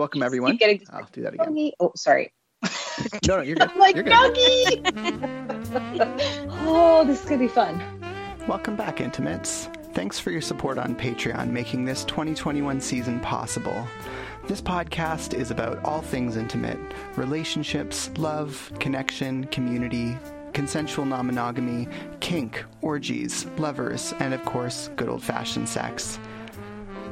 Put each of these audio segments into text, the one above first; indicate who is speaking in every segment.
Speaker 1: welcome everyone.
Speaker 2: Getting
Speaker 1: I'll do that again.
Speaker 2: Doggy. Oh, sorry.
Speaker 1: No, no, you're good.
Speaker 2: I'm like
Speaker 1: You're good.
Speaker 2: doggy. oh, this is gonna be fun.
Speaker 1: Welcome back, Intimates. Thanks for your support on Patreon, making this 2021 season possible. This podcast is about all things intimate relationships, love, connection, community, consensual non monogamy, kink, orgies, lovers, and of course, good old fashioned sex.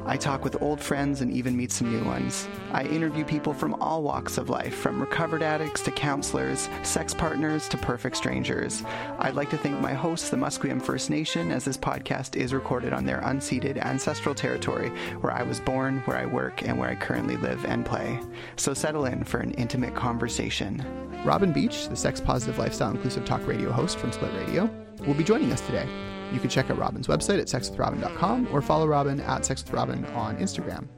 Speaker 1: I talk with old friends and even meet some new ones. I interview people from all walks of life, from recovered addicts to counselors, sex partners to perfect strangers. I'd like to thank my hosts, the Musqueam First Nation, as this podcast is recorded on their unceded ancestral territory where I was born, where I work, and where I currently live and play. So settle in for an intimate conversation. Robin Beatch, the sex positive lifestyle inclusive talk radio host from Split Radio, will be joining us today. You can check out Robin's website at sexwithrobin.com or follow Robin at sexwithrobin on Instagram.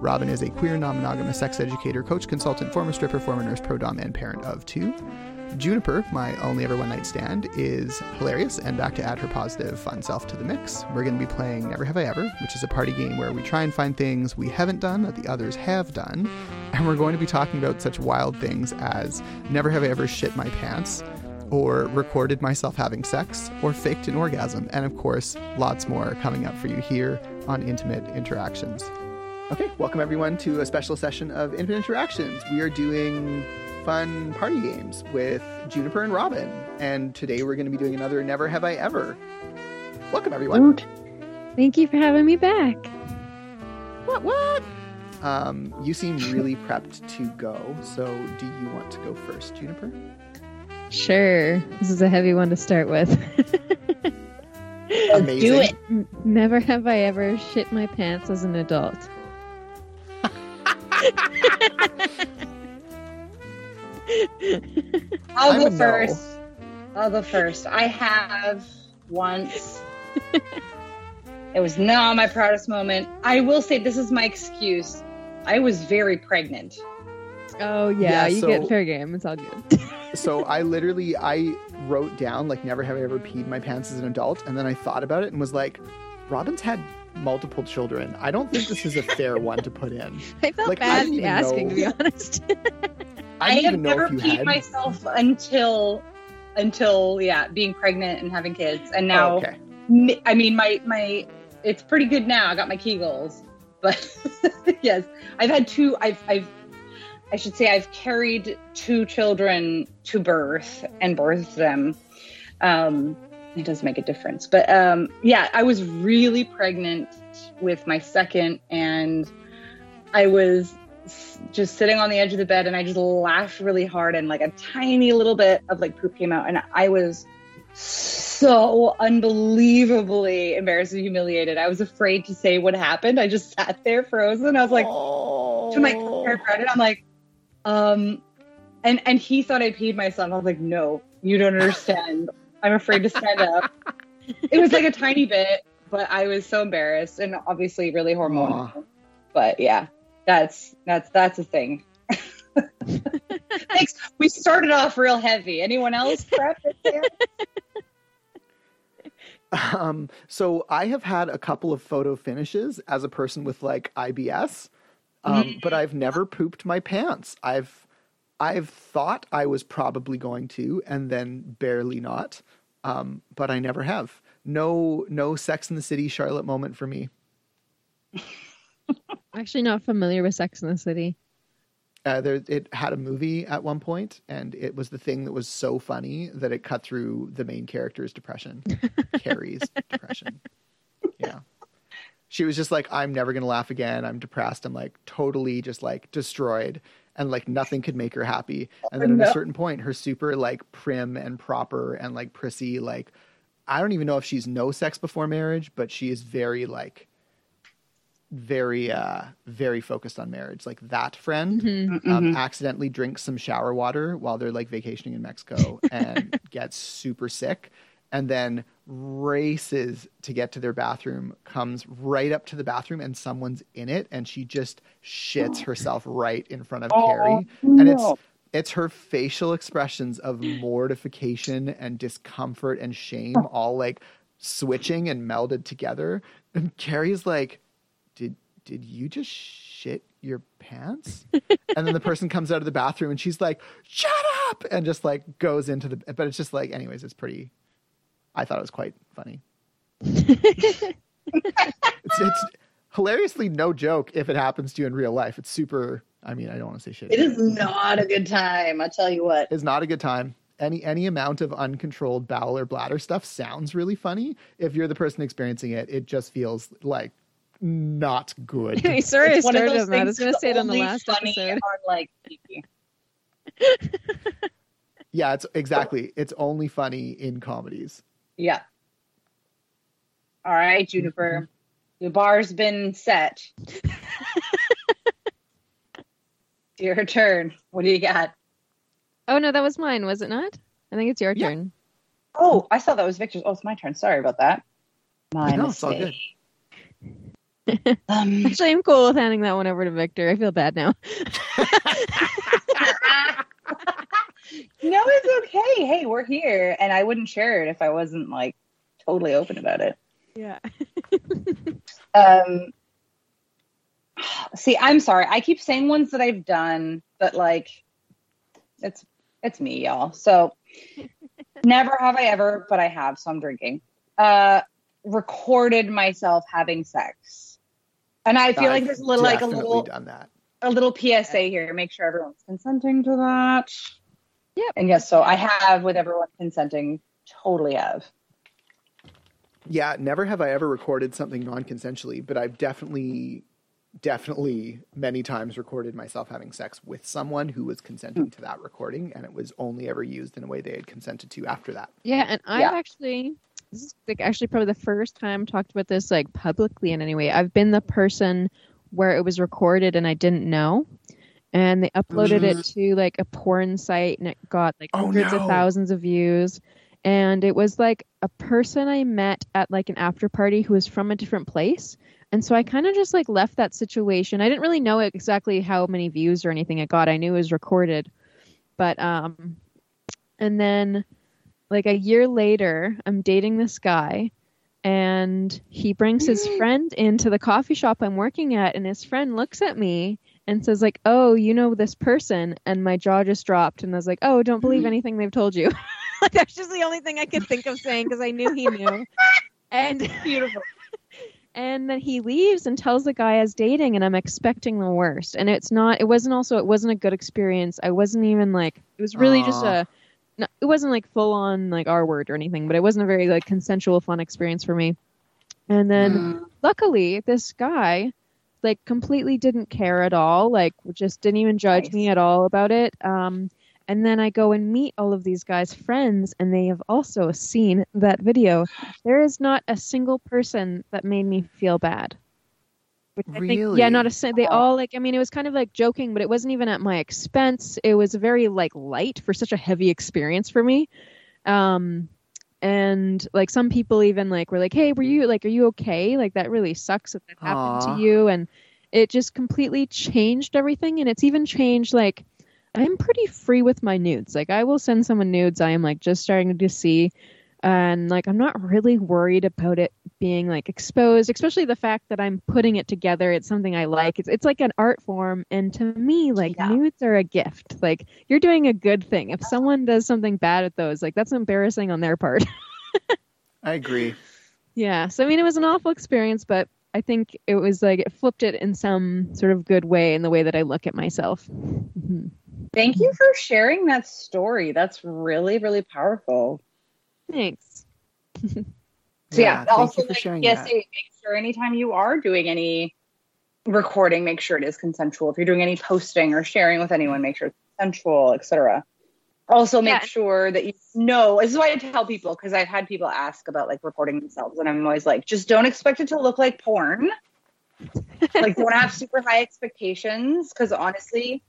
Speaker 1: Robin is a queer, non monogamous sex educator, coach, consultant, former stripper, former nurse, pro domme, and parent of two. Juniper, my only ever one night stand, is hilarious and back to add her positive, fun self to the mix. We're going to be playing Never Have I Ever, which is a party game where we try and find things we haven't done that the others have done. And we're going to be talking about such wild things as Never Have I Ever Shit My Pants, or recorded myself having sex, or faked an orgasm, and of course, lots more coming up for you here on Intimate Interactions. Okay, welcome everyone to a special session of Intimate Interactions. We are doing fun party games with Juniper and Robin, and today we're going to be doing another Never Have I Ever. Welcome everyone.
Speaker 3: Thank you for having me back.
Speaker 1: What? What? Um, you seem really prepped to go, so do you want to go first, Juniper?
Speaker 3: Sure. This is a heavy one to start with.
Speaker 1: Amazing.
Speaker 2: Do it.
Speaker 3: N- Never have I ever shit my pants as an adult.
Speaker 2: I'll go
Speaker 1: a no.
Speaker 2: first. I'll go first. I have once. it was not my proudest moment. I will say this is my excuse. I was very pregnant.
Speaker 3: Oh yeah,
Speaker 1: Yeah,
Speaker 3: you
Speaker 1: so-
Speaker 3: get fair game. It's all good.
Speaker 1: so I literally I wrote down like never have I ever peed my pants as an adult, and then I thought about it and was like, Robin's had multiple children. I don't think this is a fair one to put in.
Speaker 3: I felt
Speaker 1: Like, I
Speaker 3: bad
Speaker 1: didn't
Speaker 3: asking,
Speaker 1: know-
Speaker 3: to be honest.
Speaker 1: I
Speaker 2: I, have never peed
Speaker 1: had.
Speaker 2: myself until until yeah, being pregnant and having kids. And now
Speaker 1: Oh, okay.
Speaker 2: m- I mean my my it's pretty good now. I got my Kegels. But yes, I've had two I've I've I should say I've carried two children to birth and birthed them. Um it does make a difference. But um yeah, I was really pregnant with my second and I was just sitting on the edge of the bed and I just laughed really hard and like a tiny little bit of like poop came out and I was so unbelievably embarrassed and humiliated. I was afraid to say what happened. I just sat there frozen. I was like
Speaker 1: oh.
Speaker 2: to my paraprofessional, I'm like, um and and he thought I peed myself. I was like, no, you don't understand. I'm afraid to stand up. It was like a tiny bit, but I was so embarrassed and obviously really hormonal. But yeah, that's that's that's a thing. Thanks. We started off real heavy. Anyone else prep?
Speaker 1: Um, so I have had a couple of photo finishes as a person with like IBS, um, but I've never pooped my pants. I've I've thought I was probably going to, and then barely not. Um, but I never have. No, no Sex in the City Charlotte moment for me.
Speaker 3: Actually, not familiar with Sex in the City.
Speaker 1: Uh, there, it had a movie at one point, and it was the thing that was so funny that it cut through the main character's depression, Carrie's depression. Yeah, she was just like, "I'm never gonna laugh again. I'm depressed. I'm like totally just like destroyed, and like nothing could make her happy." And then at a certain point, her super like prim and proper and like prissy, like I don't even know if she's no sex before marriage, but she is very like very uh very focused on marriage like that friend
Speaker 3: Mhm.
Speaker 1: um, accidentally drinks some shower water while they're like vacationing in Mexico and gets super sick and then races to get to their bathroom, comes right up to the bathroom and someone's in it and she just shits herself right in front of
Speaker 2: Oh,
Speaker 1: Carrie. And it's it's her facial expressions of mortification and discomfort and shame all like switching and melded together. And Carrie's like, Did did you just shit your pants? and then the person comes out of the bathroom and she's like, shut up! And just like goes into the, but it's just like, anyways, it's pretty, I thought it was quite funny. it's, it's hilariously no joke if it happens to you in real life. It's super, I mean, I don't want to say shit.
Speaker 2: It is not a good time. I'll tell you what.
Speaker 1: It's not a good time. Any any amount of uncontrolled bowel or bladder stuff sounds really funny. If you're the person experiencing it, it just feels like not good.
Speaker 3: Hey, Sorry, I
Speaker 2: It's one of
Speaker 3: started on that. I was going to say it on the last
Speaker 2: funny
Speaker 3: episode.
Speaker 2: on, like
Speaker 1: Yeah, it's exactly. It's only funny in comedies.
Speaker 2: Yeah. All right, Juniper. The bar's been set. Your turn. What do you got?
Speaker 3: Oh no, that was mine, was it not? I think it's your
Speaker 1: Yeah.
Speaker 3: turn.
Speaker 2: Oh, I thought that was Victor's. Oh, it's my turn. Sorry about that. My
Speaker 1: No, it's all
Speaker 2: mistake. Um,
Speaker 3: Actually, I'm cool with handing that one over to Victor. I feel bad now.
Speaker 2: no, it's okay. Hey, we're here, and I wouldn't share it if I wasn't like totally open about it.
Speaker 3: Yeah.
Speaker 2: Um, see, I'm sorry. I keep saying ones that I've done, but like, it's it's me, y'all. So, never have I ever, but I have. So I'm drinking. Uh, recorded myself having sex, and I feel like
Speaker 1: I've
Speaker 2: there's a little like a little
Speaker 1: done that.
Speaker 2: a little PSA here. Make sure everyone's consenting to that.
Speaker 3: Yep.
Speaker 2: And yes, so I have with everyone consenting. Totally have.
Speaker 1: Yeah, never have I ever recorded something non-consensually, but I've definitely, definitely many times recorded myself having sex with someone who was consenting to that recording, and it was only ever used in a way they had consented to after that.
Speaker 3: Yeah, and I've
Speaker 2: Yeah.
Speaker 3: actually this is like actually probably the first time I've talked about this like publicly in any way. I've been the person where it was recorded and I didn't know. And they uploaded it to like a porn site and it got like
Speaker 1: Oh,
Speaker 3: hundreds
Speaker 1: no.
Speaker 3: of thousands of views. And it was like a person I met at like an after party who was from a different place. And so I kind of just like left that situation. I didn't really know exactly how many views or anything it got. I knew it was recorded. But um and then like a year later, I'm dating this guy and he brings his friend into the coffee shop I'm working at and his friend looks at me and says like, "Oh, you know this person." And my jaw just dropped and I was like, "Oh, don't believe anything they've told you." like that's just the only thing I could think of saying because I knew he knew. And
Speaker 2: Beautiful.
Speaker 3: and then he leaves and tells the guy I was dating and I'm expecting the worst. And it's not it wasn't also it wasn't a good experience. I wasn't even like it was really just a no, it wasn't like full on like R word or anything, but it wasn't a very like consensual fun experience for me. And then
Speaker 2: Mm.
Speaker 3: luckily this guy like completely didn't care at all, like just didn't even judge
Speaker 2: Nice.
Speaker 3: me at all about it. Um and then I go and meet all of these guys' friends, and they have also seen that video. There is not a single person that made me feel bad. Which I think, yeah, not a. They all like. I mean, it was kind of like joking, but it wasn't even at my expense. It was very like light for such a heavy experience for me. Um, and like some people even like were like, "Hey, were you like, are you okay? Like that really sucks that that happened
Speaker 1: Aw.
Speaker 3: to you." And it just completely changed everything, and it's even changed like I'm pretty free with my nudes. Like I will send someone nudes I am like just starting to see and like I'm not really worried about it being like exposed, especially the fact that I'm putting it together. It's something I like. It's it's like an art form and to me like
Speaker 2: Yeah.
Speaker 3: nudes are a gift. Like you're doing a good thing. If someone does something bad at those, like that's embarrassing on their part.
Speaker 1: I agree.
Speaker 3: yeah. So I mean it was an awful experience, but I think it was like it flipped it in some sort of good way in the way that I look at myself. Mhm.
Speaker 2: Thank you for sharing that story. That's really, really powerful.
Speaker 3: Thanks.
Speaker 2: So yeah,
Speaker 1: thank
Speaker 2: also like,
Speaker 1: sharing
Speaker 2: yes,
Speaker 1: that.
Speaker 2: make sure anytime you are doing any recording, make sure it is consensual. If you're doing any posting or sharing with anyone, make sure it's consensual, etc. Also, make
Speaker 3: Yeah.
Speaker 2: sure that you know. This is why I tell people because I've had people ask about like recording themselves, and I'm always like, just don't expect it to look like porn. like, don't have super high expectations because honestly,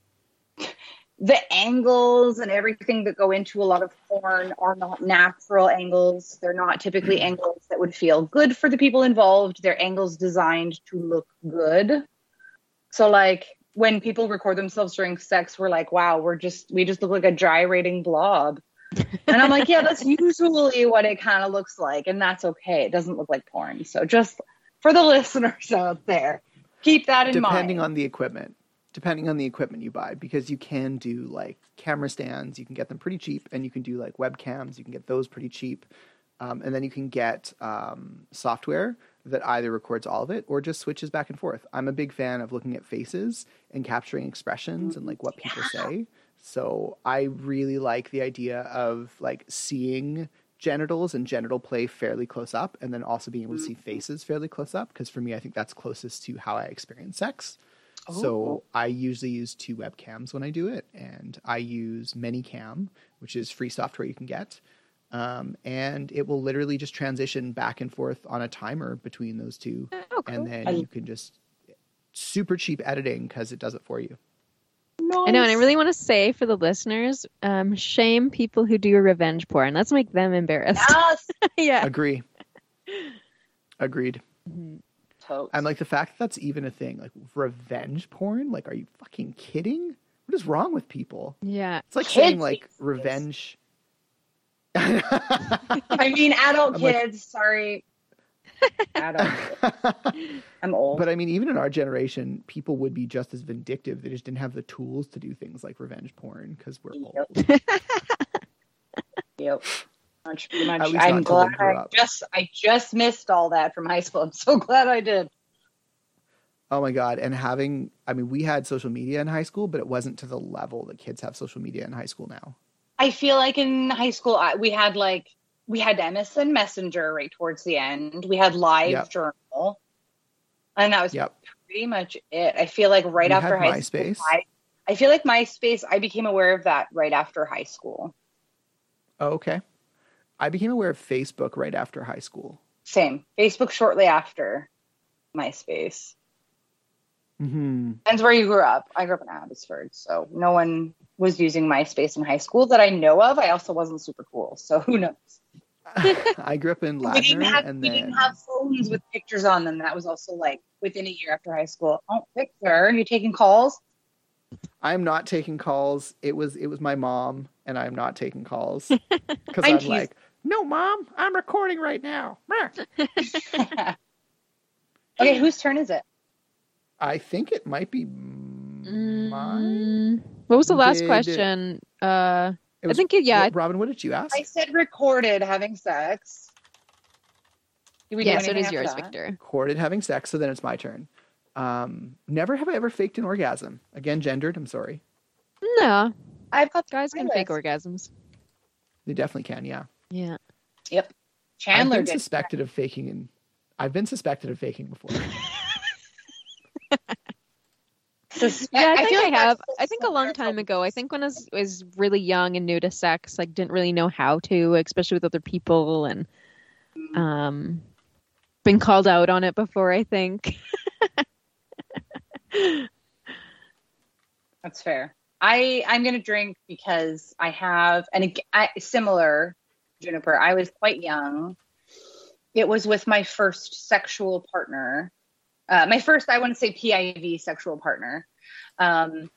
Speaker 2: the angles and everything that go into a lot of porn are not natural angles. They're not typically mm. angles that would feel good for the people involved. They're angles designed to look good. So like when people record themselves during sex, we're like, wow, we're just we just look like a gyrating blob. And I'm like, yeah, that's usually what it kind of looks like, and that's okay. It doesn't look like porn. So just for the listeners out there, Keep that in
Speaker 1: depending
Speaker 2: mind.
Speaker 1: Depending on the equipment depending on the equipment you buy because you can do like camera stands you can get them pretty cheap and you can do like webcams you can get those pretty cheap. Um, and then you can get um, software that either records all of it or just switches back and forth. I'm a big fan of looking at faces and capturing expressions and like what people say. So i really like the idea of like seeing genitals and genital play fairly close up and then also being able to see faces fairly close up because for me i think that's closest to how i experience sex so I usually use two webcams when I do it, and I use ManyCam, which is free software you can get, um, and it will literally just transition back and forth on a timer between those two,
Speaker 3: Oh, cool.
Speaker 1: and then
Speaker 2: I-
Speaker 1: you can just super cheap editing because it does it for you.
Speaker 3: I know, and I really want to say for the listeners, um, shame people who do revenge porn. Let's make them embarrassed.
Speaker 2: Yes.
Speaker 3: yeah.
Speaker 1: Agree. Agreed.
Speaker 3: Mhm.
Speaker 2: Totes.
Speaker 1: And like the fact that that's even a thing, like revenge porn. Like, are you fucking kidding? What is wrong with people?
Speaker 3: Yeah.
Speaker 1: It's like
Speaker 2: Kids
Speaker 1: saying like revenge.
Speaker 2: I mean, adult
Speaker 1: I'm like-
Speaker 2: kids. sorry, adult. kids. I'm old.
Speaker 1: But I mean, even in our generation, people would be just as vindictive. They just didn't have the tools to do things like revenge porn because we're
Speaker 2: Yep.
Speaker 1: old.
Speaker 2: Yep. Much, pretty much.
Speaker 1: At least
Speaker 2: I'm
Speaker 1: not till they
Speaker 2: glad I just I just missed all that from high school. I'm so glad I did.
Speaker 1: Oh my god! And having, I mean, we had social media in high school, but it wasn't to the level that kids have social media in high school now.
Speaker 2: I feel like in high school I, we had like we had MSN Messenger right towards the end. We had Live
Speaker 1: Yep.
Speaker 2: Journal, and that was
Speaker 1: Yep.
Speaker 2: pretty much it. I feel like right
Speaker 1: We
Speaker 2: after high
Speaker 1: MySpace.
Speaker 2: school, I, I feel like MySpace. I became aware of that right after high school.
Speaker 1: Oh, okay. I became aware of Facebook right after high school.
Speaker 2: Same Facebook shortly after MySpace.
Speaker 1: Mm-hmm.
Speaker 2: Depends where you grew up. I grew up in Abbotsford, so no one was using MySpace in high school that I know of. I also wasn't super cool, so who knows?
Speaker 1: I grew up in
Speaker 2: we didn't have
Speaker 1: and
Speaker 2: we
Speaker 1: then
Speaker 2: didn't have phones with pictures on them. That was also like within a year after high school. Oh, picture? You taking calls?
Speaker 1: I'm not taking calls. It was it was my mom, and I'm not taking calls because
Speaker 2: I'm
Speaker 1: I'm like, no, mom, I'm recording right now. Meh."
Speaker 2: okay, whose turn is it?
Speaker 1: I think it might be mine.
Speaker 3: Mm, what was the last
Speaker 1: Did-
Speaker 3: question? Uh,
Speaker 1: It
Speaker 3: I
Speaker 1: was-
Speaker 3: think it, yeah.
Speaker 1: What- Robin, what did you ask?
Speaker 2: I said recorded having sex. Did we do
Speaker 3: yeah, so it
Speaker 2: anything
Speaker 3: is
Speaker 2: after
Speaker 3: yours,
Speaker 2: that?
Speaker 3: Victor.
Speaker 1: Recorded having sex, so then it's my turn. Um, never have I ever faked an orgasm. Again, gendered. I'm sorry.
Speaker 3: No,
Speaker 2: I've got
Speaker 3: guys can fake orgasms.
Speaker 1: They definitely can. Yeah.
Speaker 3: Yeah. Yep.
Speaker 2: Chandler
Speaker 1: I've been
Speaker 2: did.
Speaker 1: suspected of faking, and I've been suspected of faking before.
Speaker 2: Suspe-
Speaker 3: Yeah, I think
Speaker 2: feel
Speaker 3: I, have.
Speaker 2: that's
Speaker 3: I think a long time ago. I think when I was, was really young and new to sex, like didn't really know how to, especially with other people, and um, been called out on it before. I think.
Speaker 2: That's fair. I I'm gonna drink because I have and ag- I, similar Juniper. I was quite young. It was with my first sexual partner. Uh, my first, I want to say PIV sexual partner. Um,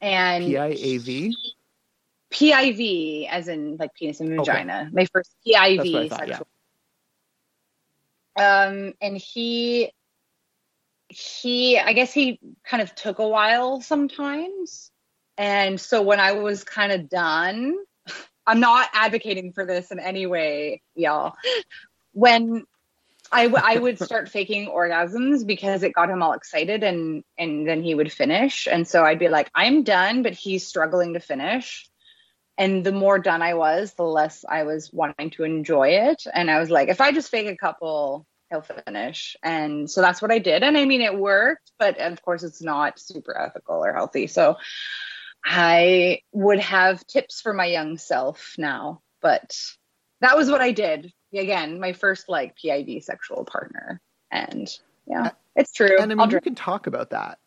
Speaker 2: and
Speaker 1: PIAV.
Speaker 2: PIV, as in like penis and
Speaker 1: Okay.
Speaker 2: vagina. My first
Speaker 1: That's what I
Speaker 2: PIV
Speaker 1: thought,
Speaker 2: sexual. Um, and he, he, I guess he kind of took a while sometimes. And so when I was kind of done, I'm not advocating for this in any way, y'all. When I, w- I would start faking orgasms because it got him all excited and and then he would finish. And so I'd be like I'm done but he's struggling to finish. And the more done I was the less I was wanting to enjoy it. And I was like if I just fake a couple he'll finish. And so that's what I did. And I mean it worked but of course it's not super ethical or healthy. So I would have tips for my young self now but that was what I did again my first like PIV sexual partner and yeah it's true
Speaker 1: And I mean,
Speaker 2: I'll
Speaker 1: you
Speaker 2: drink.
Speaker 1: can talk about that.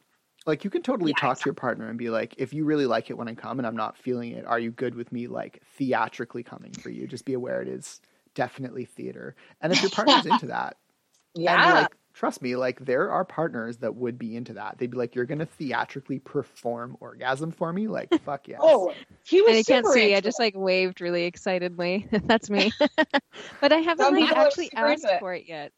Speaker 1: Like, you can totally
Speaker 2: Yeah,
Speaker 1: talk to your partner and be like, if you really like it when I come and I'm not feeling it, are you good with me, like, theatrically coming for you? Just be aware it is definitely theater. And if your partner's into that,
Speaker 2: yeah
Speaker 1: like, trust me, like, there are partners that would be into that. They'd be like, you're going to theatrically perform orgasm for me? Like, fuck yes.
Speaker 2: oh he was
Speaker 3: And I can't see. I just like waved really excitedly. That's me. but I haven't like actually asked
Speaker 2: it.
Speaker 3: for it yet.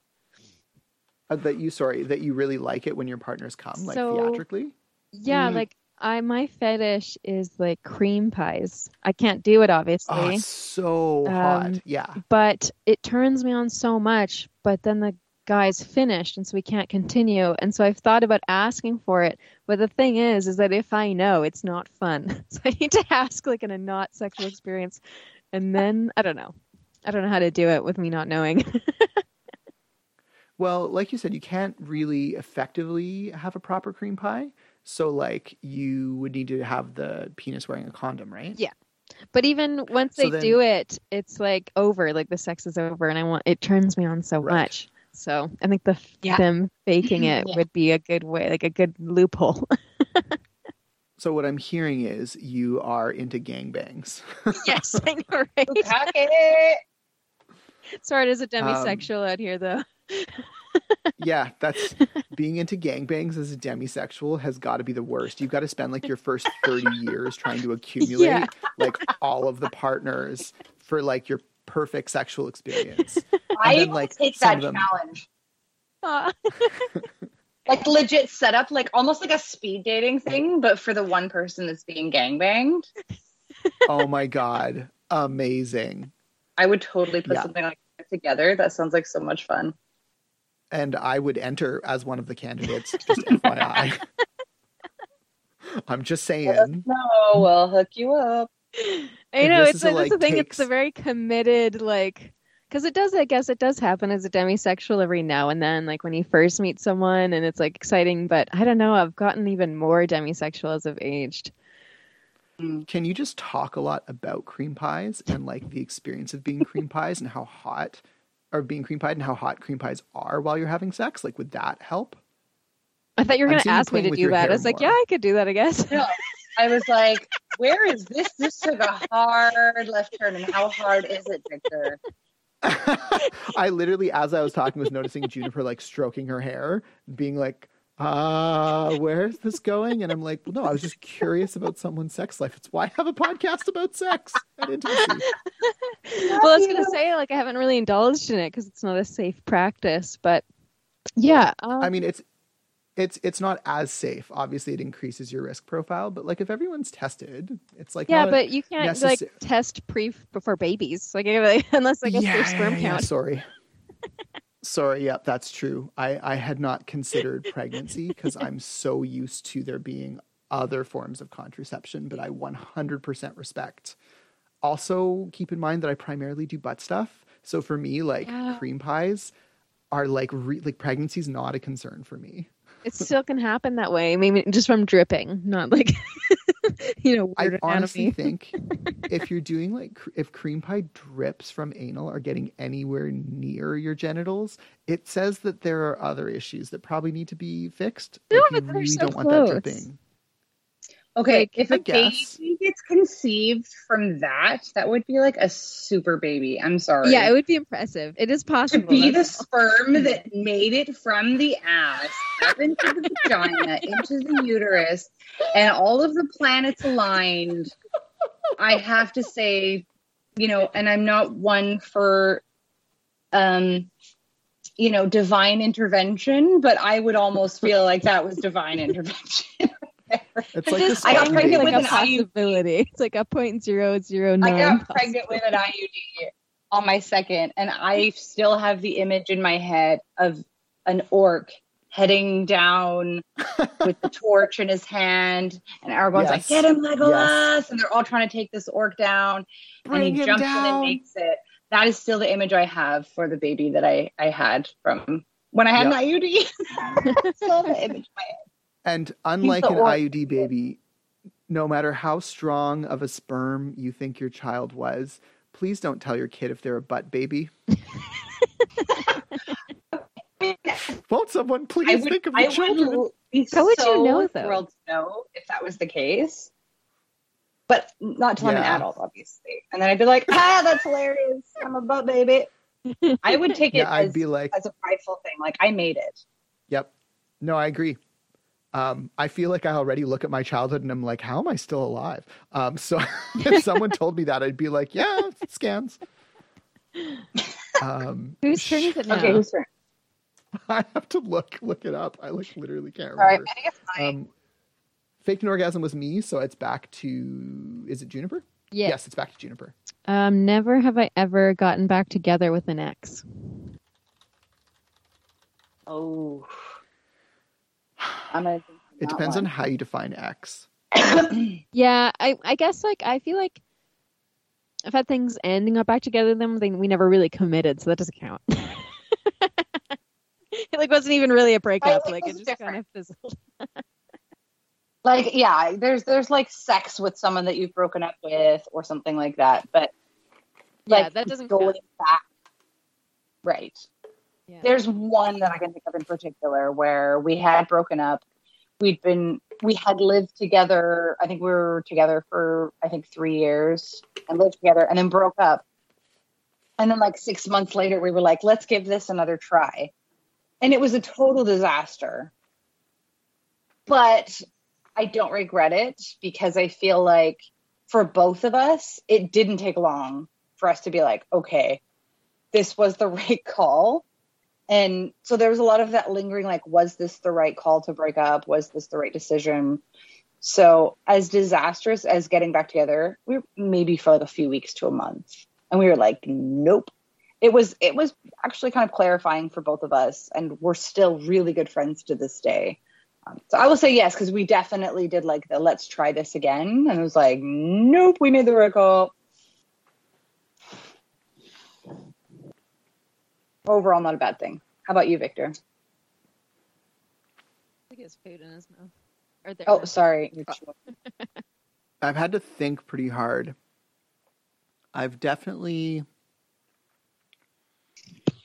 Speaker 1: Uh, that you sorry that you really like it when your partners come like
Speaker 3: So-
Speaker 1: theatrically.
Speaker 3: Yeah,
Speaker 2: Mm.
Speaker 3: like I my fetish is like cream pies. I can't do it obviously,
Speaker 1: Oh, it's so hot.
Speaker 3: Um,
Speaker 1: Yeah.
Speaker 3: but it turns me on so much. But then the guy's finished, and so we can't continue. And so I've thought about asking for it. But the thing is, is that if I know, it's not fun. So I need to ask like in a not sexual experience, and then I don't know. I don't know how to do it with me not knowing.
Speaker 1: Well, like you said, you can't really effectively have a proper cream pie. So, like, you would need to have the penis wearing a condom, right?
Speaker 3: Yeah. But even once
Speaker 1: So
Speaker 3: they
Speaker 1: then-
Speaker 3: do it, it's like over, like the sex is over, and I want it turns me on so
Speaker 1: Right.
Speaker 3: much. So I think the
Speaker 2: Yeah.
Speaker 3: them faking it
Speaker 2: Yeah.
Speaker 3: would be a good way, like a good loophole.
Speaker 1: So, what I'm hearing is you are into gangbangs.
Speaker 3: yes, I know, right? Sorry, there's a
Speaker 1: Um,
Speaker 3: demisexual out here though.
Speaker 1: yeah, that's being into gangbangs as a demisexual has got to be the worst. You've got to spend like your first 30 years trying to accumulate
Speaker 3: Yeah.
Speaker 1: like all of the partners for like your perfect sexual experience.
Speaker 2: I
Speaker 1: then, like,
Speaker 2: take that
Speaker 1: them-
Speaker 2: challenge. Like legit set up, like almost like a speed dating thing, but for the one person that's being gangbanged.
Speaker 1: Oh my god, amazing.
Speaker 2: I would totally put
Speaker 1: Yeah.
Speaker 2: something like that together. That sounds like so much fun.
Speaker 1: And I would enter as one of the candidates, just FYI. I'm just saying.
Speaker 2: No, we'll hook you up.
Speaker 3: I know it's
Speaker 1: is
Speaker 3: a,
Speaker 1: a, like,
Speaker 3: the thing. It's a very committed, like, because it does. I guess it does happen as a demisexual every now and then, like when you first meet someone, and it's like exciting. But I don't know. I've gotten even more demisexual as I've aged.
Speaker 1: Mm, can you just talk a lot about cream pies and like the experience of being cream pies and how hot or being cream pied and how hot cream pies are while you're having sex? Like, would that help?
Speaker 3: I thought you were going to ask me to do that.
Speaker 1: hair
Speaker 3: I was like, yeah, I could do that. I guess.
Speaker 2: No, I was like, where is this? This took a hard left turn, and how hard is it, Victor?
Speaker 1: I literally, as I was talking, was noticing Juniper like stroking her hair, being like, uh, where's this going? And I'm like, well, no, I was just curious about someone's sex life. It's why I have a podcast about sex and intimacy.
Speaker 3: well, I was going to say like I haven't really indulged in it because it's not a safe practice. But yeah, um,
Speaker 1: I mean, it's it's it's not as safe. Obviously, it increases your risk profile, but like if everyone's tested, it's like
Speaker 3: yeah, but you can't like test pre before babies, like, unless I guess
Speaker 1: yeah,
Speaker 3: their sperm
Speaker 1: yeah, yeah,
Speaker 3: count.
Speaker 1: sorry. Sorry, yep, that's true. I, I had not considered pregnancy because I'm so used to there being other forms of contraception, but I 100% respect. Also, keep in mind that I primarily do butt stuff. So for me, like
Speaker 3: Yeah.
Speaker 1: cream pies are like re- like pregnancy is not a concern for me.
Speaker 3: It still can happen that way. Maybe just from dripping, not like you know
Speaker 1: I honestly think if you're doing like cr- if cream pie drips from anal are getting anywhere near your genitals, it says that there are other issues that probably need to be fixed.
Speaker 3: No,
Speaker 1: Like,
Speaker 3: but
Speaker 1: you really
Speaker 3: so
Speaker 1: don't want that
Speaker 3: close.
Speaker 1: dripping.
Speaker 2: Okay,
Speaker 3: Like,
Speaker 2: if
Speaker 1: I
Speaker 2: a
Speaker 1: guess.
Speaker 2: baby gets conceived from that, that would be like a super baby. I'm sorry.
Speaker 3: Yeah, it would be impressive. It is possible to
Speaker 2: be the sperm that made it from the ass up into the vagina, into the uterus, and all of the planets aligned. I have to say, you know, and I'm not one for, um, you know, divine intervention, but I would almost feel like that was divine intervention.
Speaker 1: It's like this
Speaker 2: I got
Speaker 1: fun
Speaker 2: pregnant
Speaker 3: like
Speaker 2: with
Speaker 3: a
Speaker 2: an IUD.
Speaker 3: possibility. It's like a point zero zero
Speaker 2: I got pregnant with an IUD on my second, and I still have the image in my head of an orc heading down with the torch in his hand, and Aragorn's like, "Get him, Legolas!" And they're all trying to take this orc down,
Speaker 1: Bring
Speaker 2: and he
Speaker 1: him
Speaker 2: jumps in and makes it. That is still the image I have for the baby that I I had from when I had an IUD. still the image in my head.
Speaker 1: And unlike an
Speaker 2: orc.
Speaker 1: IUD baby, no matter how strong of a sperm you think your child was, please don't tell your kid if they're a butt baby. Won't someone please
Speaker 2: would,
Speaker 1: think of the
Speaker 2: I
Speaker 1: children?
Speaker 2: would be
Speaker 3: How would you know, though?
Speaker 2: thrilled to know if that was the case. But not till I'm an adult, obviously. And then I'd be like, ah, that's hilarious. I'm a butt baby. I would take it
Speaker 1: Yeah, I'd
Speaker 2: as,
Speaker 1: be like,
Speaker 2: as a prideful thing. Like, I made it.
Speaker 1: Yep. No, I agree. Um, I feel like I already look at my childhood and I'm like, how am I still alive? Um, so if someone told me that, I'd be like, yeah, scans. Um,
Speaker 3: Whose turn is it now?
Speaker 2: Okay, who's turn?
Speaker 1: I have to look look it up. I like literally can't
Speaker 2: All right,
Speaker 1: remember.
Speaker 2: I think it's mine.
Speaker 1: Um, faked an orgasm was me, so it's back to is it Juniper?
Speaker 3: Yeah.
Speaker 1: Yes, it's back to Juniper.
Speaker 3: Um, never have I ever gotten back together with an ex.
Speaker 2: oh, I'm gonna. think
Speaker 1: It
Speaker 2: that
Speaker 1: depends on how you define X.
Speaker 3: Yeah, I I guess like I feel like I've had things ending up back together with them. Then we never really committed, so that doesn't count. it like wasn't even really a breakup.
Speaker 2: think
Speaker 3: Like it
Speaker 2: it's
Speaker 3: just kind of fizzled.
Speaker 2: like yeah there's there's like sex with someone that you've broken up with or something like that but
Speaker 3: Yeah,
Speaker 2: like
Speaker 3: that doesn't
Speaker 2: going
Speaker 3: count.
Speaker 2: back right
Speaker 3: Yeah.
Speaker 2: there's one that i can think of in particular where we had broken up we'd been we had lived together i think we were together for i think three years and lived together and then broke up and then like six months later we were like let's give this another try and it was a total disaster but I don't regret it because I feel like for both of us, it didn't take long for us to be like, okay, this was the right call. And so there was a lot of that lingering like, was this the right call to break up? Was this the right decision? So, as disastrous as getting back together, we were maybe for like a few weeks to a month. And we were like, nope. It was it was actually kind of clarifying for both of us, and we're still really good friends to this day. Um, so I will say yes, because we definitely did like the let's try this again. And it was like, nope, we made the right call. Overall, not a bad thing. How about you, Victor?
Speaker 3: He has food in his mouth. Or there.
Speaker 2: Oh, sorry. You're.
Speaker 1: I've had to think pretty hard. I've definitely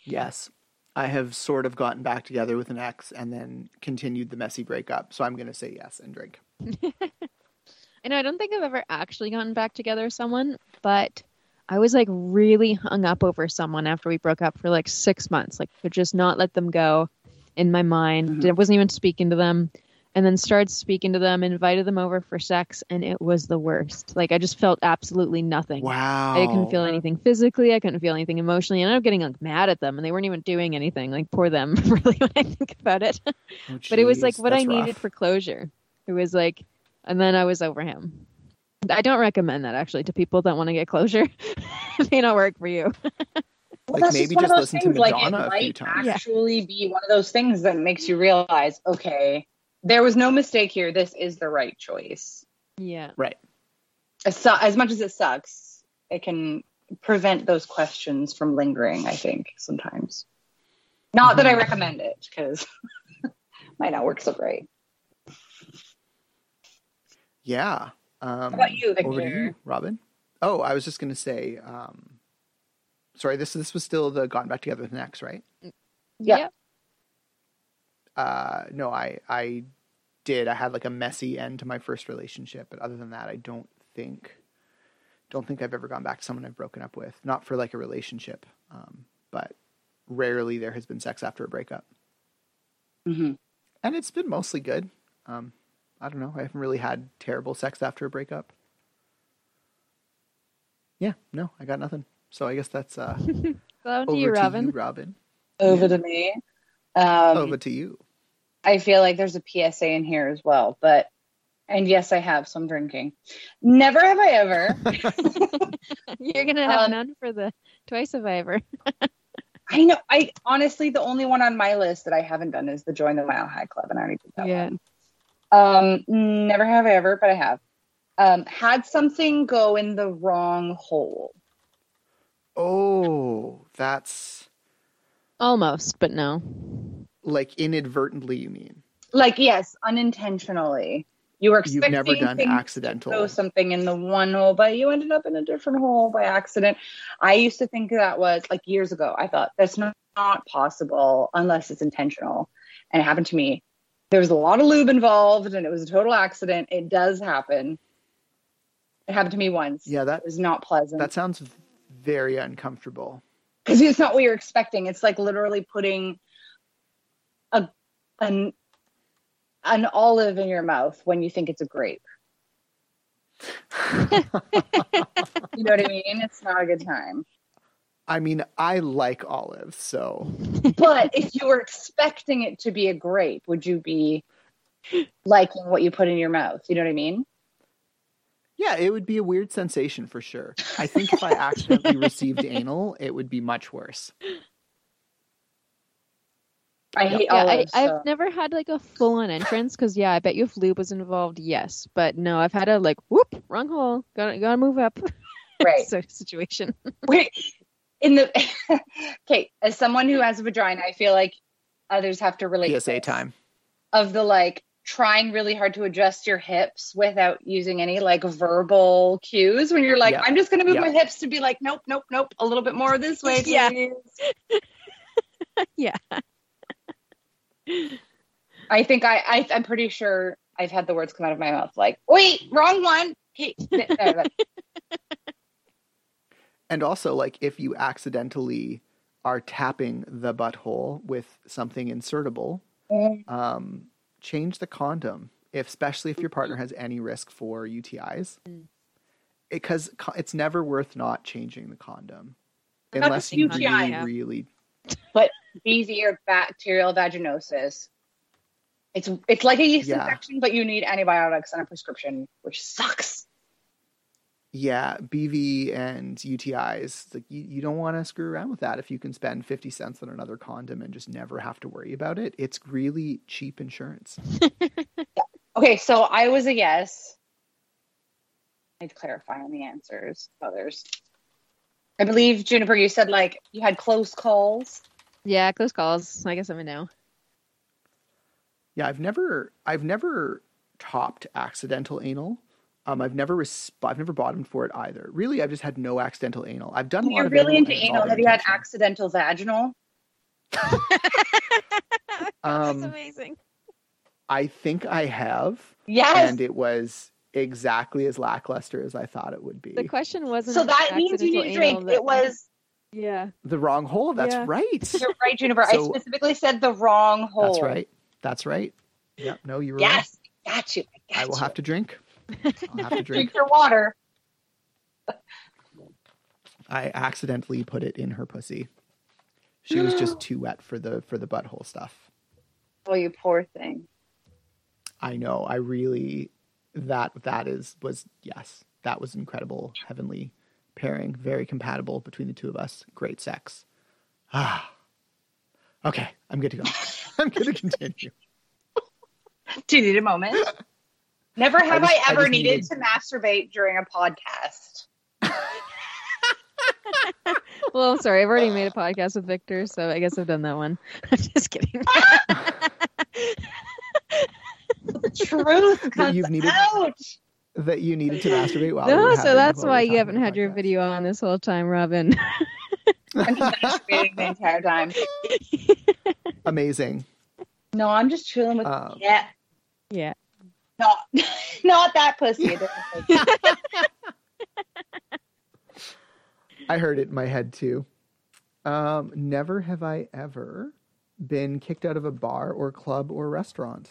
Speaker 1: Yes. I have sort of gotten back together with an ex and then continued the messy breakup. So I'm going to say yes and drink.
Speaker 3: I know I don't think I've ever actually gotten back together with someone, but I was like really hung up over someone after we broke up for like six months. Like could just not let them go in my mind.
Speaker 2: Mhm.
Speaker 3: I wasn't even speaking to them. And then started speaking to them, invited them over for sex, and it was the worst. Like I just felt absolutely nothing.
Speaker 1: Wow.
Speaker 3: I couldn't feel anything physically. I couldn't feel anything emotionally. And I ended up getting like mad at them, and they weren't even doing anything. Like poor them, really, when I think about it.
Speaker 1: Oh,
Speaker 3: but it was like what I
Speaker 1: that's
Speaker 3: needed for closure. It was like, and then I was over him. I don't recommend that actually to people that want to get closure. it may not work for you.
Speaker 1: Like, maybe
Speaker 2: one of
Speaker 1: just
Speaker 2: those
Speaker 1: listen to
Speaker 2: things,
Speaker 1: Madonna
Speaker 2: like,
Speaker 1: a
Speaker 2: it
Speaker 1: few times.
Speaker 3: Yeah.
Speaker 2: Actually, be one of those things that makes you realize, okay, there was no mistake here. This is the right choice.
Speaker 3: Yeah.
Speaker 1: Right.
Speaker 2: As, su- as much as it sucks, it can prevent those questions from lingering. I think sometimes. Not that I
Speaker 1: Mhm.
Speaker 2: recommend it because might not work so great.
Speaker 1: Yeah. Um,
Speaker 2: How about you,
Speaker 1: Over to
Speaker 2: Victor?
Speaker 1: you, Robin. Oh, I was just going to say, um, sorry, this this was still the gotten back together with an ex, right?
Speaker 2: Yeah.
Speaker 3: Yep.
Speaker 1: Uh, no, I I did. I had like a messy end to my first relationship, but other than that, I don't think don't think I've ever gone back to someone I've broken up with. Not for like a relationship, um, but rarely there has been sex after a breakup,
Speaker 2: Mhm.
Speaker 1: and it's been mostly good. Um, I don't know. I haven't really had terrible sex after a breakup. Yeah, no, I got nothing. So I guess that's uh,
Speaker 3: Hello to
Speaker 1: over
Speaker 3: you, Robin.
Speaker 1: to you, Robin.
Speaker 2: Over to me. Um,
Speaker 1: over to you.
Speaker 2: I feel like there's a PSA in here as well, but and yes, I have some drinking. Never have I ever.
Speaker 3: You're gonna have
Speaker 2: Um,
Speaker 3: none for the twice have I ever.
Speaker 2: I know. I honestly, the only one on my list that I haven't done is the Join the Mile High Club, and I already did that
Speaker 3: Yeah.
Speaker 2: one. Um, never have I ever, but I have. Um, had something go in the wrong hole.
Speaker 1: Oh, that's
Speaker 3: Almost, but no.
Speaker 1: like inadvertently. You mean
Speaker 2: Like yes, unintentionally. You were
Speaker 1: you've
Speaker 2: expecting
Speaker 1: never done
Speaker 2: things
Speaker 1: accidental?
Speaker 2: to go something in the one hole, but you ended up in a different hole by accident. I used to think that was like years ago. I thought that's not, not possible unless it's intentional, and it happened to me. There was a lot of lube involved, and it was a total accident. It does happen. It happened to me once.
Speaker 1: Yeah, that
Speaker 2: was not pleasant
Speaker 1: that sounds very uncomfortable.
Speaker 2: because it's not what you're expecting. It's like literally putting a an an olive in your mouth when you think it's a grape. You know what I mean? It's not a good time.
Speaker 1: I mean, I like olives, so
Speaker 2: But if you were expecting it to be a grape, would you be liking what you put in your mouth? You know what I mean?
Speaker 1: yeah, it would be a weird sensation for sure. I think if I accidentally received anal, it would be much worse.
Speaker 2: I hate
Speaker 3: Yeah, I,
Speaker 2: olives. so-
Speaker 3: I've never had like a full on entrance because yeah, I bet you if lube was involved, yes. But no, I've had a like whoop, wrong hole, gotta gotta move up
Speaker 2: Right.
Speaker 3: so situation.
Speaker 2: Wait, in the okay, as someone who has a vagina, I feel like others have to relate.
Speaker 1: PSA
Speaker 2: this.
Speaker 1: time.
Speaker 2: of the like trying really hard to adjust your hips without using any like verbal cues when you're like
Speaker 1: Yeah.
Speaker 2: i'm just going to move
Speaker 1: Yeah.
Speaker 2: my hips to be like nope nope nope a little bit more this way
Speaker 3: Yeah. yeah.
Speaker 2: i think I, I i'm pretty sure i've had the words come out of my mouth like wait wrong one Hey, no, no,
Speaker 1: And also, like, if you accidentally are tapping the butthole with something insertable, um, change the condom, if, especially if your partner has any risk for UTIs.
Speaker 3: Mm.
Speaker 1: Because co- it's never worth not changing the condom.
Speaker 2: Not
Speaker 1: Unless you
Speaker 2: UTI,
Speaker 1: really,
Speaker 3: yeah.
Speaker 1: really.
Speaker 2: BV or bacterial vaginosis it's it's like a yeast
Speaker 1: Yeah.
Speaker 2: infection but you need antibiotics and a prescription which sucks
Speaker 1: Yeah, BV and UTIs, like you, you don't want to screw around with that if you can spend 50 cents on another condom and just never have to worry about it. It's really cheap insurance.
Speaker 2: Okay, so I was a yes. I need to clarify on the answers. Others. I believe Juniper, you said like you had close calls.
Speaker 3: Yeah, close calls. I guess I'm a no.
Speaker 1: Yeah, I've never I've never topped accidental anal. Um, I've never resp- I've never bottomed for it either. Really, I've just had no accidental anal. I've done a lot
Speaker 2: You're
Speaker 1: of
Speaker 2: really
Speaker 1: anal
Speaker 2: into
Speaker 1: and it's all
Speaker 2: anal. Have you had accidental vaginal?
Speaker 1: Um,
Speaker 3: amazing.
Speaker 1: I think I have,
Speaker 2: Yes.
Speaker 1: and it was exactly as lackluster as I thought it would be.
Speaker 3: The question wasn't.
Speaker 2: so that means you need to drink. It was
Speaker 3: Yeah.
Speaker 1: the wrong hole. That's
Speaker 3: Yeah.
Speaker 1: right.
Speaker 2: you're right, Juniper. I specifically said the wrong hole.
Speaker 1: That's right. That's right. Yeah. No, you were right.
Speaker 2: Yes, got you. I, got
Speaker 1: I will
Speaker 2: you.
Speaker 1: have to drink. I'll have to
Speaker 2: drink
Speaker 1: drink.
Speaker 2: your water.
Speaker 1: I accidentally put it in her pussy. She was just too wet for the for the butthole stuff.
Speaker 2: Oh, you poor thing.
Speaker 1: I know. I really that that is was yes. That was incredible heavenly pairing, very compatible between the two of us. Great sex. Ah. Okay, I'm good to go. I'm good to continue.
Speaker 2: Do you need a moment? Never have
Speaker 1: just-
Speaker 2: I,
Speaker 1: I
Speaker 2: ever
Speaker 1: just
Speaker 2: needed
Speaker 1: needed-
Speaker 2: to masturbate during a podcast.
Speaker 3: Well, I'm sorry. I've already made a podcast with Victor, so I guess I've done that one. I'm just kidding.
Speaker 2: The truth comes
Speaker 1: you've needed-
Speaker 2: out.
Speaker 1: That you needed to masturbate while we
Speaker 3: no,
Speaker 1: were
Speaker 3: so that's why you haven't had
Speaker 1: the
Speaker 3: your video on this whole time, Robin.
Speaker 2: I'm just masturbating the entire time.
Speaker 1: Amazing.
Speaker 2: No, I'm just chilling with
Speaker 1: Um,
Speaker 2: yeah.
Speaker 3: yeah.
Speaker 2: Not not that pussy.
Speaker 1: I heard it in my head too. Um, never have I ever been kicked out of a bar or club or restaurant.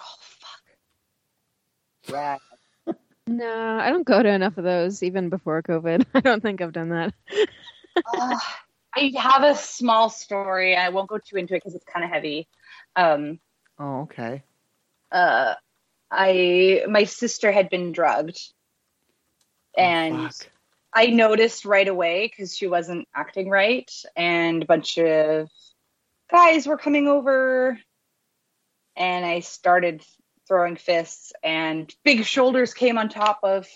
Speaker 2: oh fuck. Yeah.
Speaker 3: No, I don't go to enough of those, even before COVID. I don't think I've done that.
Speaker 2: Uh, I have a small story. I won't go too into it because it's kind of heavy. Um,
Speaker 1: Oh, okay.
Speaker 2: uh, I my sister had been drugged,
Speaker 1: Oh,
Speaker 2: and
Speaker 1: fuck.
Speaker 2: I noticed right away because she wasn't acting right, and a bunch of guys were coming over, and I started throwing fists, and big shoulders came on top of,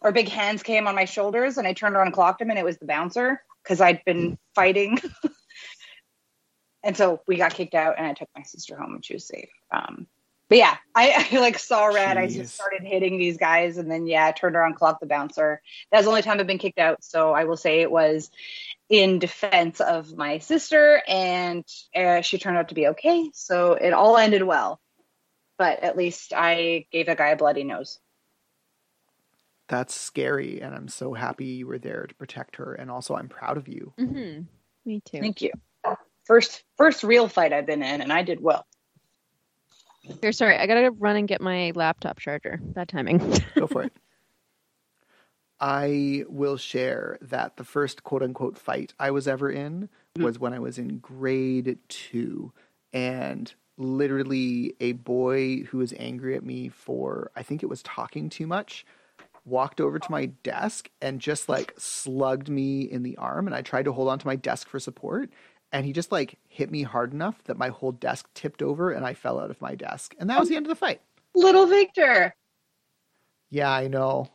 Speaker 2: or big hands came on my shoulders, and I turned around and clocked him, and it was the bouncer because I'd been fighting. and so we got kicked out, and I took my sister home, and she was safe. Um, but yeah, I, I like saw red. I just started hitting these guys, and then yeah, I turned around, clocked the bouncer. That's the only time I've been kicked out. So I will say it was in defense of my sister, and uh, she turned out to be okay. So it all ended well. But at least I gave a guy a bloody nose.
Speaker 1: That's scary, and I'm so happy you were there to protect her. And also, I'm proud of you.
Speaker 3: hmm Me too.
Speaker 2: Thank you. First, first real fight I've been in, and I did well.
Speaker 3: Here, sorry, I gotta run and get my laptop charger. Bad timing.
Speaker 1: Go for it. I will share that the first quote unquote fight I was ever in
Speaker 2: Hmm.
Speaker 1: was when I was in grade two. And literally, a boy who was angry at me for, I think it was talking too much, walked over to my desk and just like slugged me in the arm. And I tried to hold on to my desk for support. And he just like hit me hard enough that my whole desk tipped over and I fell out of my desk. And that was the end of the fight.
Speaker 2: Little Victor.
Speaker 1: Yeah, I know.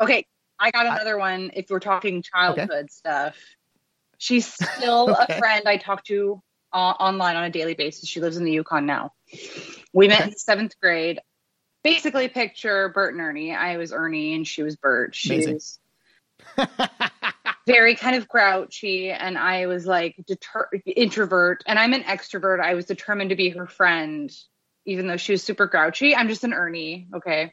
Speaker 2: Okay, I got another one. If we're talking childhood stuff, she's still
Speaker 1: Okay.
Speaker 2: a friend I talk to uh, online on a daily basis. She lives in the Yukon now. We met
Speaker 1: Okay.
Speaker 2: in seventh grade. Basically, picture Bert and Ernie. I was Ernie and she was Bert. She
Speaker 1: Amazing.
Speaker 2: was very kind of grouchy, and I was like deter- introvert, and I'm an extrovert. I was determined to be her friend, even though she was super grouchy. I'm just an Ernie. Okay.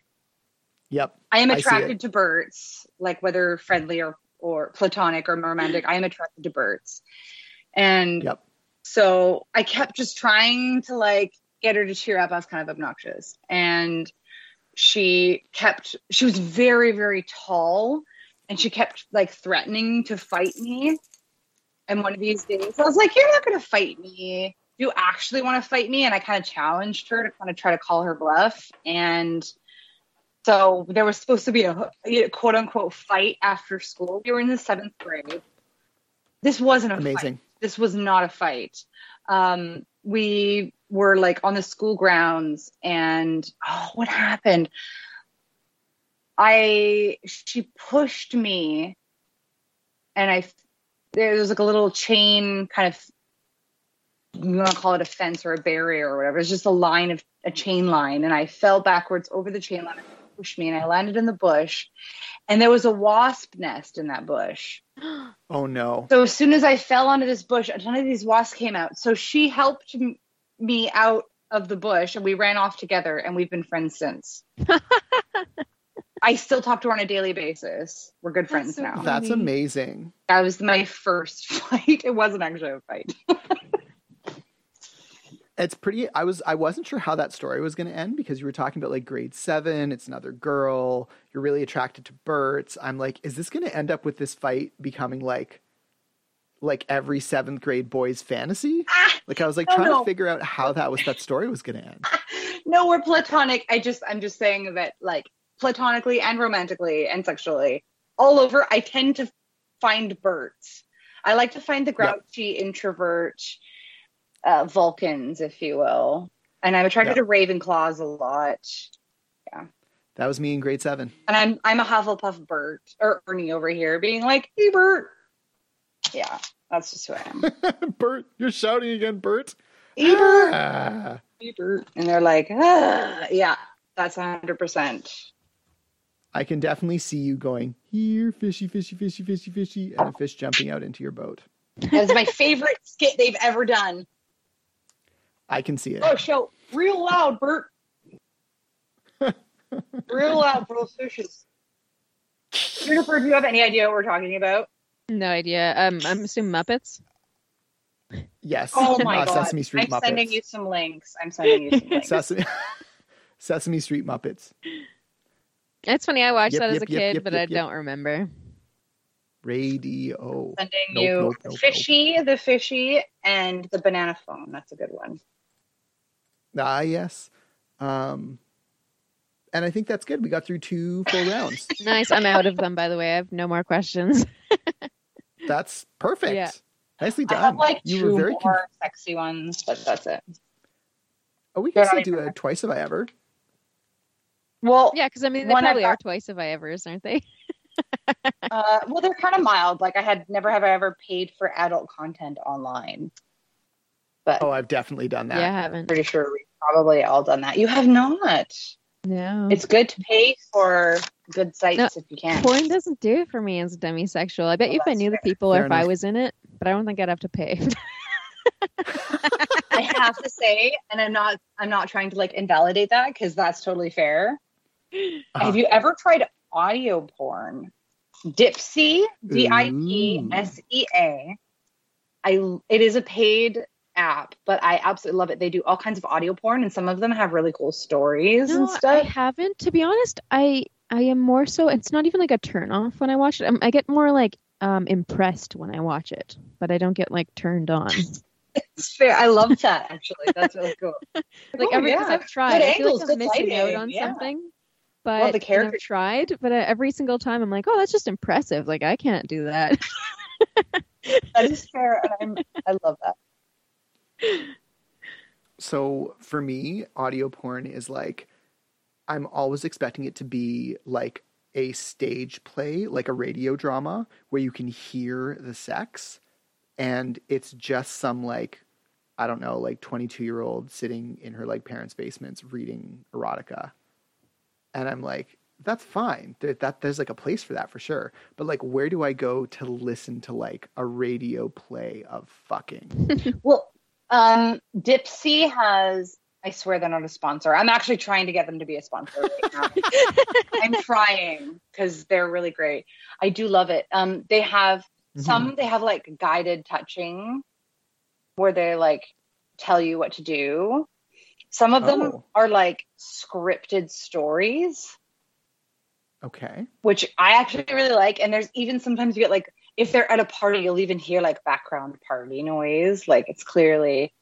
Speaker 1: yep.
Speaker 2: I am attracted
Speaker 1: it.
Speaker 2: to Berts, like whether friendly or, or platonic or romantic. I am attracted to Berts. And
Speaker 1: Yep.
Speaker 2: so I kept just trying to like get her to cheer up. I was kind of obnoxious. And she kept, she was very, very tall and she kept like threatening to fight me. And one of these days I was like, You're not going to fight me. Do you actually want to fight me? And I kind of challenged her to kind of try to call her bluff. And so there was supposed to be a, a quote unquote fight after school. We were in the seventh grade. This wasn't a fight
Speaker 1: Amazing.
Speaker 2: this was not a fight. Um, we were like on the school grounds, and oh, what happened? I she pushed me, and I there was like a little chain kind of you want to call it a fence or a barrier or whatever. It's just a line of a chain line, and I fell backwards over the chain line. It pushed me, and I landed in the bush. And there was a wasp nest in that bush.
Speaker 1: Oh no.
Speaker 2: So as soon as I fell onto this bush, a ton of these wasps came out. So she helped m- me out of the bush, and we ran off together, and we've been friends since. I still talk to her on a daily basis. We're good friends
Speaker 3: so
Speaker 2: now.
Speaker 3: funny.
Speaker 1: That's amazing.
Speaker 2: That was my first fight. It wasn't actually a fight.
Speaker 1: It's pretty I was I wasn't sure how that story was going to end because you were talking about like grade 7, it's another girl, you're really attracted to Berts. I'm like is this going to end up with this fight becoming like like every 7th grade boy's fantasy?
Speaker 2: Ah,
Speaker 1: Like I was like
Speaker 2: Oh,
Speaker 1: trying
Speaker 2: no.
Speaker 1: to figure out how that was that story was going to end.
Speaker 2: no, we're platonic. I just I'm just saying that like platonically and romantically and sexually all over. I tend to find Berts. I like to find the grouchy introvert uh, Vulcans, if you will. And I'm attracted
Speaker 1: Yeah.
Speaker 2: to Ravenclaws a lot.
Speaker 1: Yeah that was me in grade 7.
Speaker 2: And I'm I'm a Hufflepuff Bert or Ernie over here being like, hey Bert. Yeah, that's just who I am.
Speaker 1: Bert, you're shouting again, Bert.
Speaker 2: Hey Bert.
Speaker 1: Ah.
Speaker 2: Hey Bert. And they're like, ah. yeah, that's hundred percent.
Speaker 1: I can definitely see you going, here, fishy, fishy, fishy, fishy, fishy, and a fish jumping out into your boat.
Speaker 2: That's my favorite skit they've ever done.
Speaker 1: I can see it.
Speaker 2: Oh, show real loud, Bert. real loud for those fishes. Juniper, do you have any idea what we're talking about?
Speaker 3: No idea. Um, I'm assuming Muppets.
Speaker 1: Yes.
Speaker 2: Oh my
Speaker 1: Uh,
Speaker 2: god!
Speaker 1: Sesame Street
Speaker 2: I'm
Speaker 1: Muppets.
Speaker 2: sending you some links. I'm sending you some links.
Speaker 1: Sesame, Sesame Street Muppets.
Speaker 3: It's funny. I watched
Speaker 1: Yep,
Speaker 3: that as a
Speaker 1: yep,
Speaker 3: kid,
Speaker 1: yep,
Speaker 3: but
Speaker 1: yep,
Speaker 3: I
Speaker 1: yep.
Speaker 3: don't remember.
Speaker 1: Radio.
Speaker 2: sending
Speaker 1: Nope,
Speaker 2: you
Speaker 1: nope, nope,
Speaker 2: fishy, the fishy, and the banana phone. That's a good one.
Speaker 1: Ah, yes. Um, and I think that's good. We got through two full rounds.
Speaker 3: Nice. I'm out of them, by the way. I have no more questions.
Speaker 1: That's perfect.
Speaker 3: Yeah.
Speaker 1: Nicely
Speaker 2: I
Speaker 1: done.
Speaker 2: have like
Speaker 1: you
Speaker 2: two
Speaker 1: were very.
Speaker 2: more
Speaker 1: Con-
Speaker 2: sexy ones, but that's it.
Speaker 1: oh, we can
Speaker 2: They're
Speaker 1: still do
Speaker 2: even-
Speaker 1: a twice if I ever.
Speaker 2: Well,
Speaker 3: yeah, because I mean, they
Speaker 2: One I've
Speaker 3: probably are twice if I ever's, aren't they?
Speaker 2: uh, well, they're kind of mild. Like I had never have I ever paid for adult content online, but
Speaker 1: Oh, I've definitely done that.
Speaker 3: Yeah, I
Speaker 2: I'm
Speaker 3: haven't.
Speaker 2: pretty sure we've probably all done that. You have not.
Speaker 3: No.
Speaker 2: It's good to pay for good sites
Speaker 3: No,
Speaker 2: if you can.
Speaker 3: Porn doesn't do it for me as a demisexual. I bet
Speaker 2: Well,
Speaker 3: you if I
Speaker 2: that's
Speaker 3: knew the
Speaker 2: fair.
Speaker 3: people or
Speaker 1: Fair
Speaker 3: if I was in it, but I don't think I'd have to pay.
Speaker 2: I have to say, and I'm not I'm not trying to like invalidate that because that's totally fair.
Speaker 1: Uh-huh.
Speaker 2: Have you ever tried audio porn? Dipsea, D I P S E A. I it is a paid app, but I absolutely love it. They do all kinds of audio porn, and some of them have really cool stories
Speaker 3: no,
Speaker 2: and stuff.
Speaker 3: I haven't. To be honest, I I am more so. It's not even like a turn off when I watch it. I'm, I get more like um impressed when I watch it, but I don't get like turned on.
Speaker 2: It's fair. I love that actually. That's really cool.
Speaker 3: like
Speaker 2: Oh,
Speaker 3: every
Speaker 2: yeah.
Speaker 3: I've tried,
Speaker 2: Good
Speaker 3: I feel
Speaker 2: angles,
Speaker 3: like I'm
Speaker 2: good
Speaker 3: missing out
Speaker 2: lighting,
Speaker 3: on
Speaker 2: yeah.
Speaker 3: something.
Speaker 2: Well, the
Speaker 3: and
Speaker 2: character-
Speaker 3: I've tried, but uh, every single time I'm like, oh, that's just impressive. Like I can't do that.
Speaker 2: That is fair, and I'm I love that.
Speaker 1: So for me, audio porn is like I'm always expecting it to be like a stage play, like a radio drama where you can hear the sex and it's just some like I don't know, like 22-year-old sitting in her like parents' basements reading erotica. And I'm like that's fine. There, that there's like a place for that for sure. But like where do I go to listen to like a radio play of fucking?
Speaker 2: Well, um, Dipsea has. I swear they're not a sponsor. I'm actually trying to get them to be a sponsor right now. I'm trying because they're really great. I do love it. Um, they have some. They have like guided touching, where they like tell you what to do. Some of them
Speaker 1: Oh.
Speaker 2: are like scripted stories.
Speaker 1: Okay.
Speaker 2: which I actually really like. And there's even sometimes you get like if they're at a party, you'll even hear like background party noise. Like it's clearly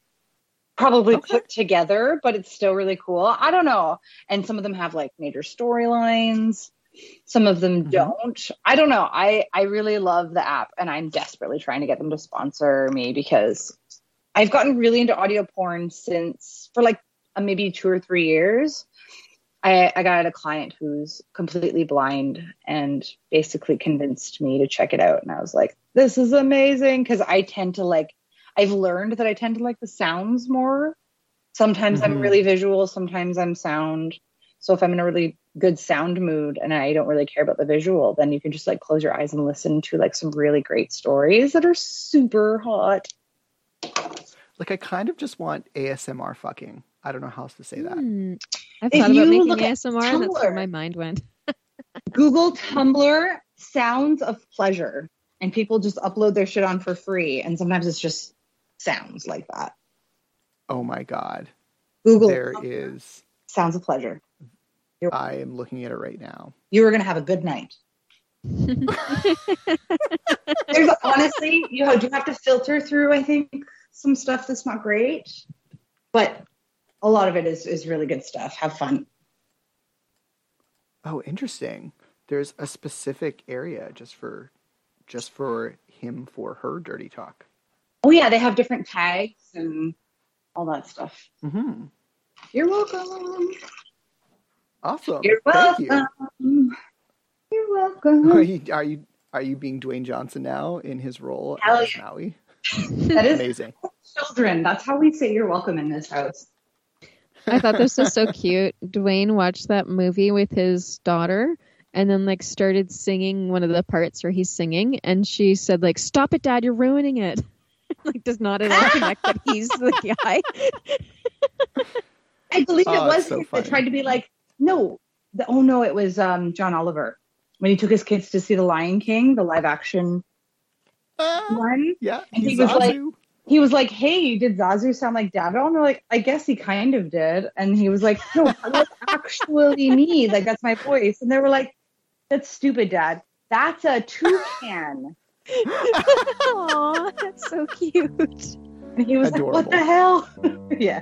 Speaker 2: probably
Speaker 1: Okay.
Speaker 2: put together, but it's still really cool. I don't know. And some of them have like major storylines. Some of them
Speaker 1: Mhm.
Speaker 2: don't. I don't know. I I really love the app, and I'm desperately trying to get them to sponsor me because I've gotten really into audio porn since for like maybe two or three years. I, I got a client who's completely blind and basically convinced me to check it out. And I was like, this is amazing. Cause I tend to like, I've learned that I tend to like the sounds more. Sometimes I'm
Speaker 1: Mhm.
Speaker 2: really visual, sometimes I'm sound. So if I'm in a really good sound mood and I don't really care about the visual, then you can just like close your eyes and listen to like some really great stories that are super hot.
Speaker 1: Like I kind of just want ASMR fucking. I don't know how else to say that.
Speaker 3: Hmm. I've
Speaker 2: If
Speaker 3: thought about
Speaker 2: you
Speaker 3: making
Speaker 2: look at
Speaker 3: ASMR, and that's where my mind went.
Speaker 2: Google Tumblr sounds of pleasure, and people just upload their shit on for free. And sometimes it's just sounds like that.
Speaker 1: Oh my god.
Speaker 2: Google
Speaker 1: There
Speaker 2: Tumblr
Speaker 1: is
Speaker 2: sounds of pleasure.
Speaker 1: I am looking at it right now.
Speaker 2: You are gonna have a good night. There's honestly, you know, do have to filter through. I think some stuff that's not great, but a lot of it is is really good stuff. Have fun.
Speaker 1: Oh, interesting. There's a specific area just for just for him for her dirty talk.
Speaker 2: Oh yeah, they have different tags and all that stuff.
Speaker 1: Mhm.
Speaker 2: You're welcome.
Speaker 1: Awesome.
Speaker 2: You're
Speaker 1: Thank you.
Speaker 2: welcome. You're welcome.
Speaker 1: Are you are you are you being Dwayne Johnson now in his role
Speaker 2: Hell
Speaker 1: as
Speaker 2: yeah.
Speaker 1: Maui?
Speaker 2: That is
Speaker 1: Amazing.
Speaker 2: children. That's how we say you're welcome in this house.
Speaker 3: I thought this was so cute. Dwayne watched that movie with his daughter and then like started singing one of the parts where he's singing and she said like stop it dad you're ruining it like does not at all connect that he's the guy
Speaker 2: I believe
Speaker 1: Oh,
Speaker 2: it was
Speaker 1: it's so
Speaker 2: that tried to be like, no, the, oh no, it was um, John Oliver when he took his kids to see The Lion King, the live action
Speaker 1: Ah,
Speaker 2: one.
Speaker 1: yeah,
Speaker 2: And he
Speaker 1: he's
Speaker 2: was like-
Speaker 1: Zazu.
Speaker 2: He was like, "Hey, did Zazu sound like Dad?" And they're like, "I guess he kind of did." And he was like, "No, that was actually me. Like that's my voice." And they were like, "That's stupid, Dad. That's a toucan."
Speaker 3: Aw, that's so cute
Speaker 2: And he was like, "What the hell?" yeah,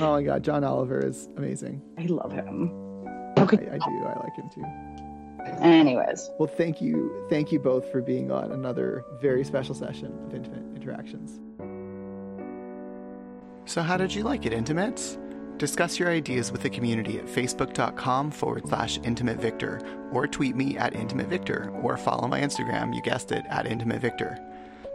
Speaker 1: Oh my god, John Oliver is amazing.
Speaker 2: I love him.
Speaker 1: I,
Speaker 2: Okay.
Speaker 1: I do. I like him too.
Speaker 2: Anyways,
Speaker 1: Well, thank you, thank you both for being on another very special session of Intimate Interactions. So, how did you like it, Intimates? Discuss your ideas with the community at facebook.com forward slash intimate victor, or tweet me at intimate victor, or follow my Instagram, you guessed it, at intimate victor.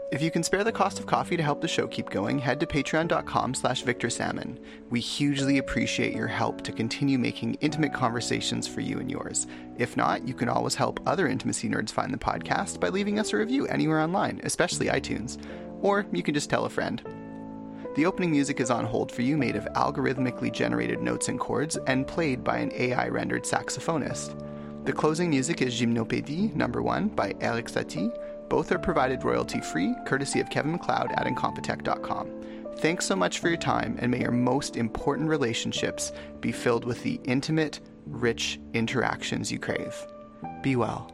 Speaker 1: If you can spare the cost of coffee to help the show keep going, head to patreon.com slash victorsalmon. We hugely appreciate your help to continue making intimate conversations for you and yours. If not, you can always help other intimacy nerds find the podcast by leaving us a review anywhere online, especially iTunes. Or you can just tell a friend. The opening music is on hold for you, made of algorithmically generated notes and chords, and played by an AI rendered saxophonist. The closing music is Gymnopédie number 1 by Erik Satie. Both are provided royalty free, courtesy of Kevin MacLeod at Incompetech.com. Thanks so much for your time, and may your most important relationships be filled with the intimate, rich interactions you crave. Be well.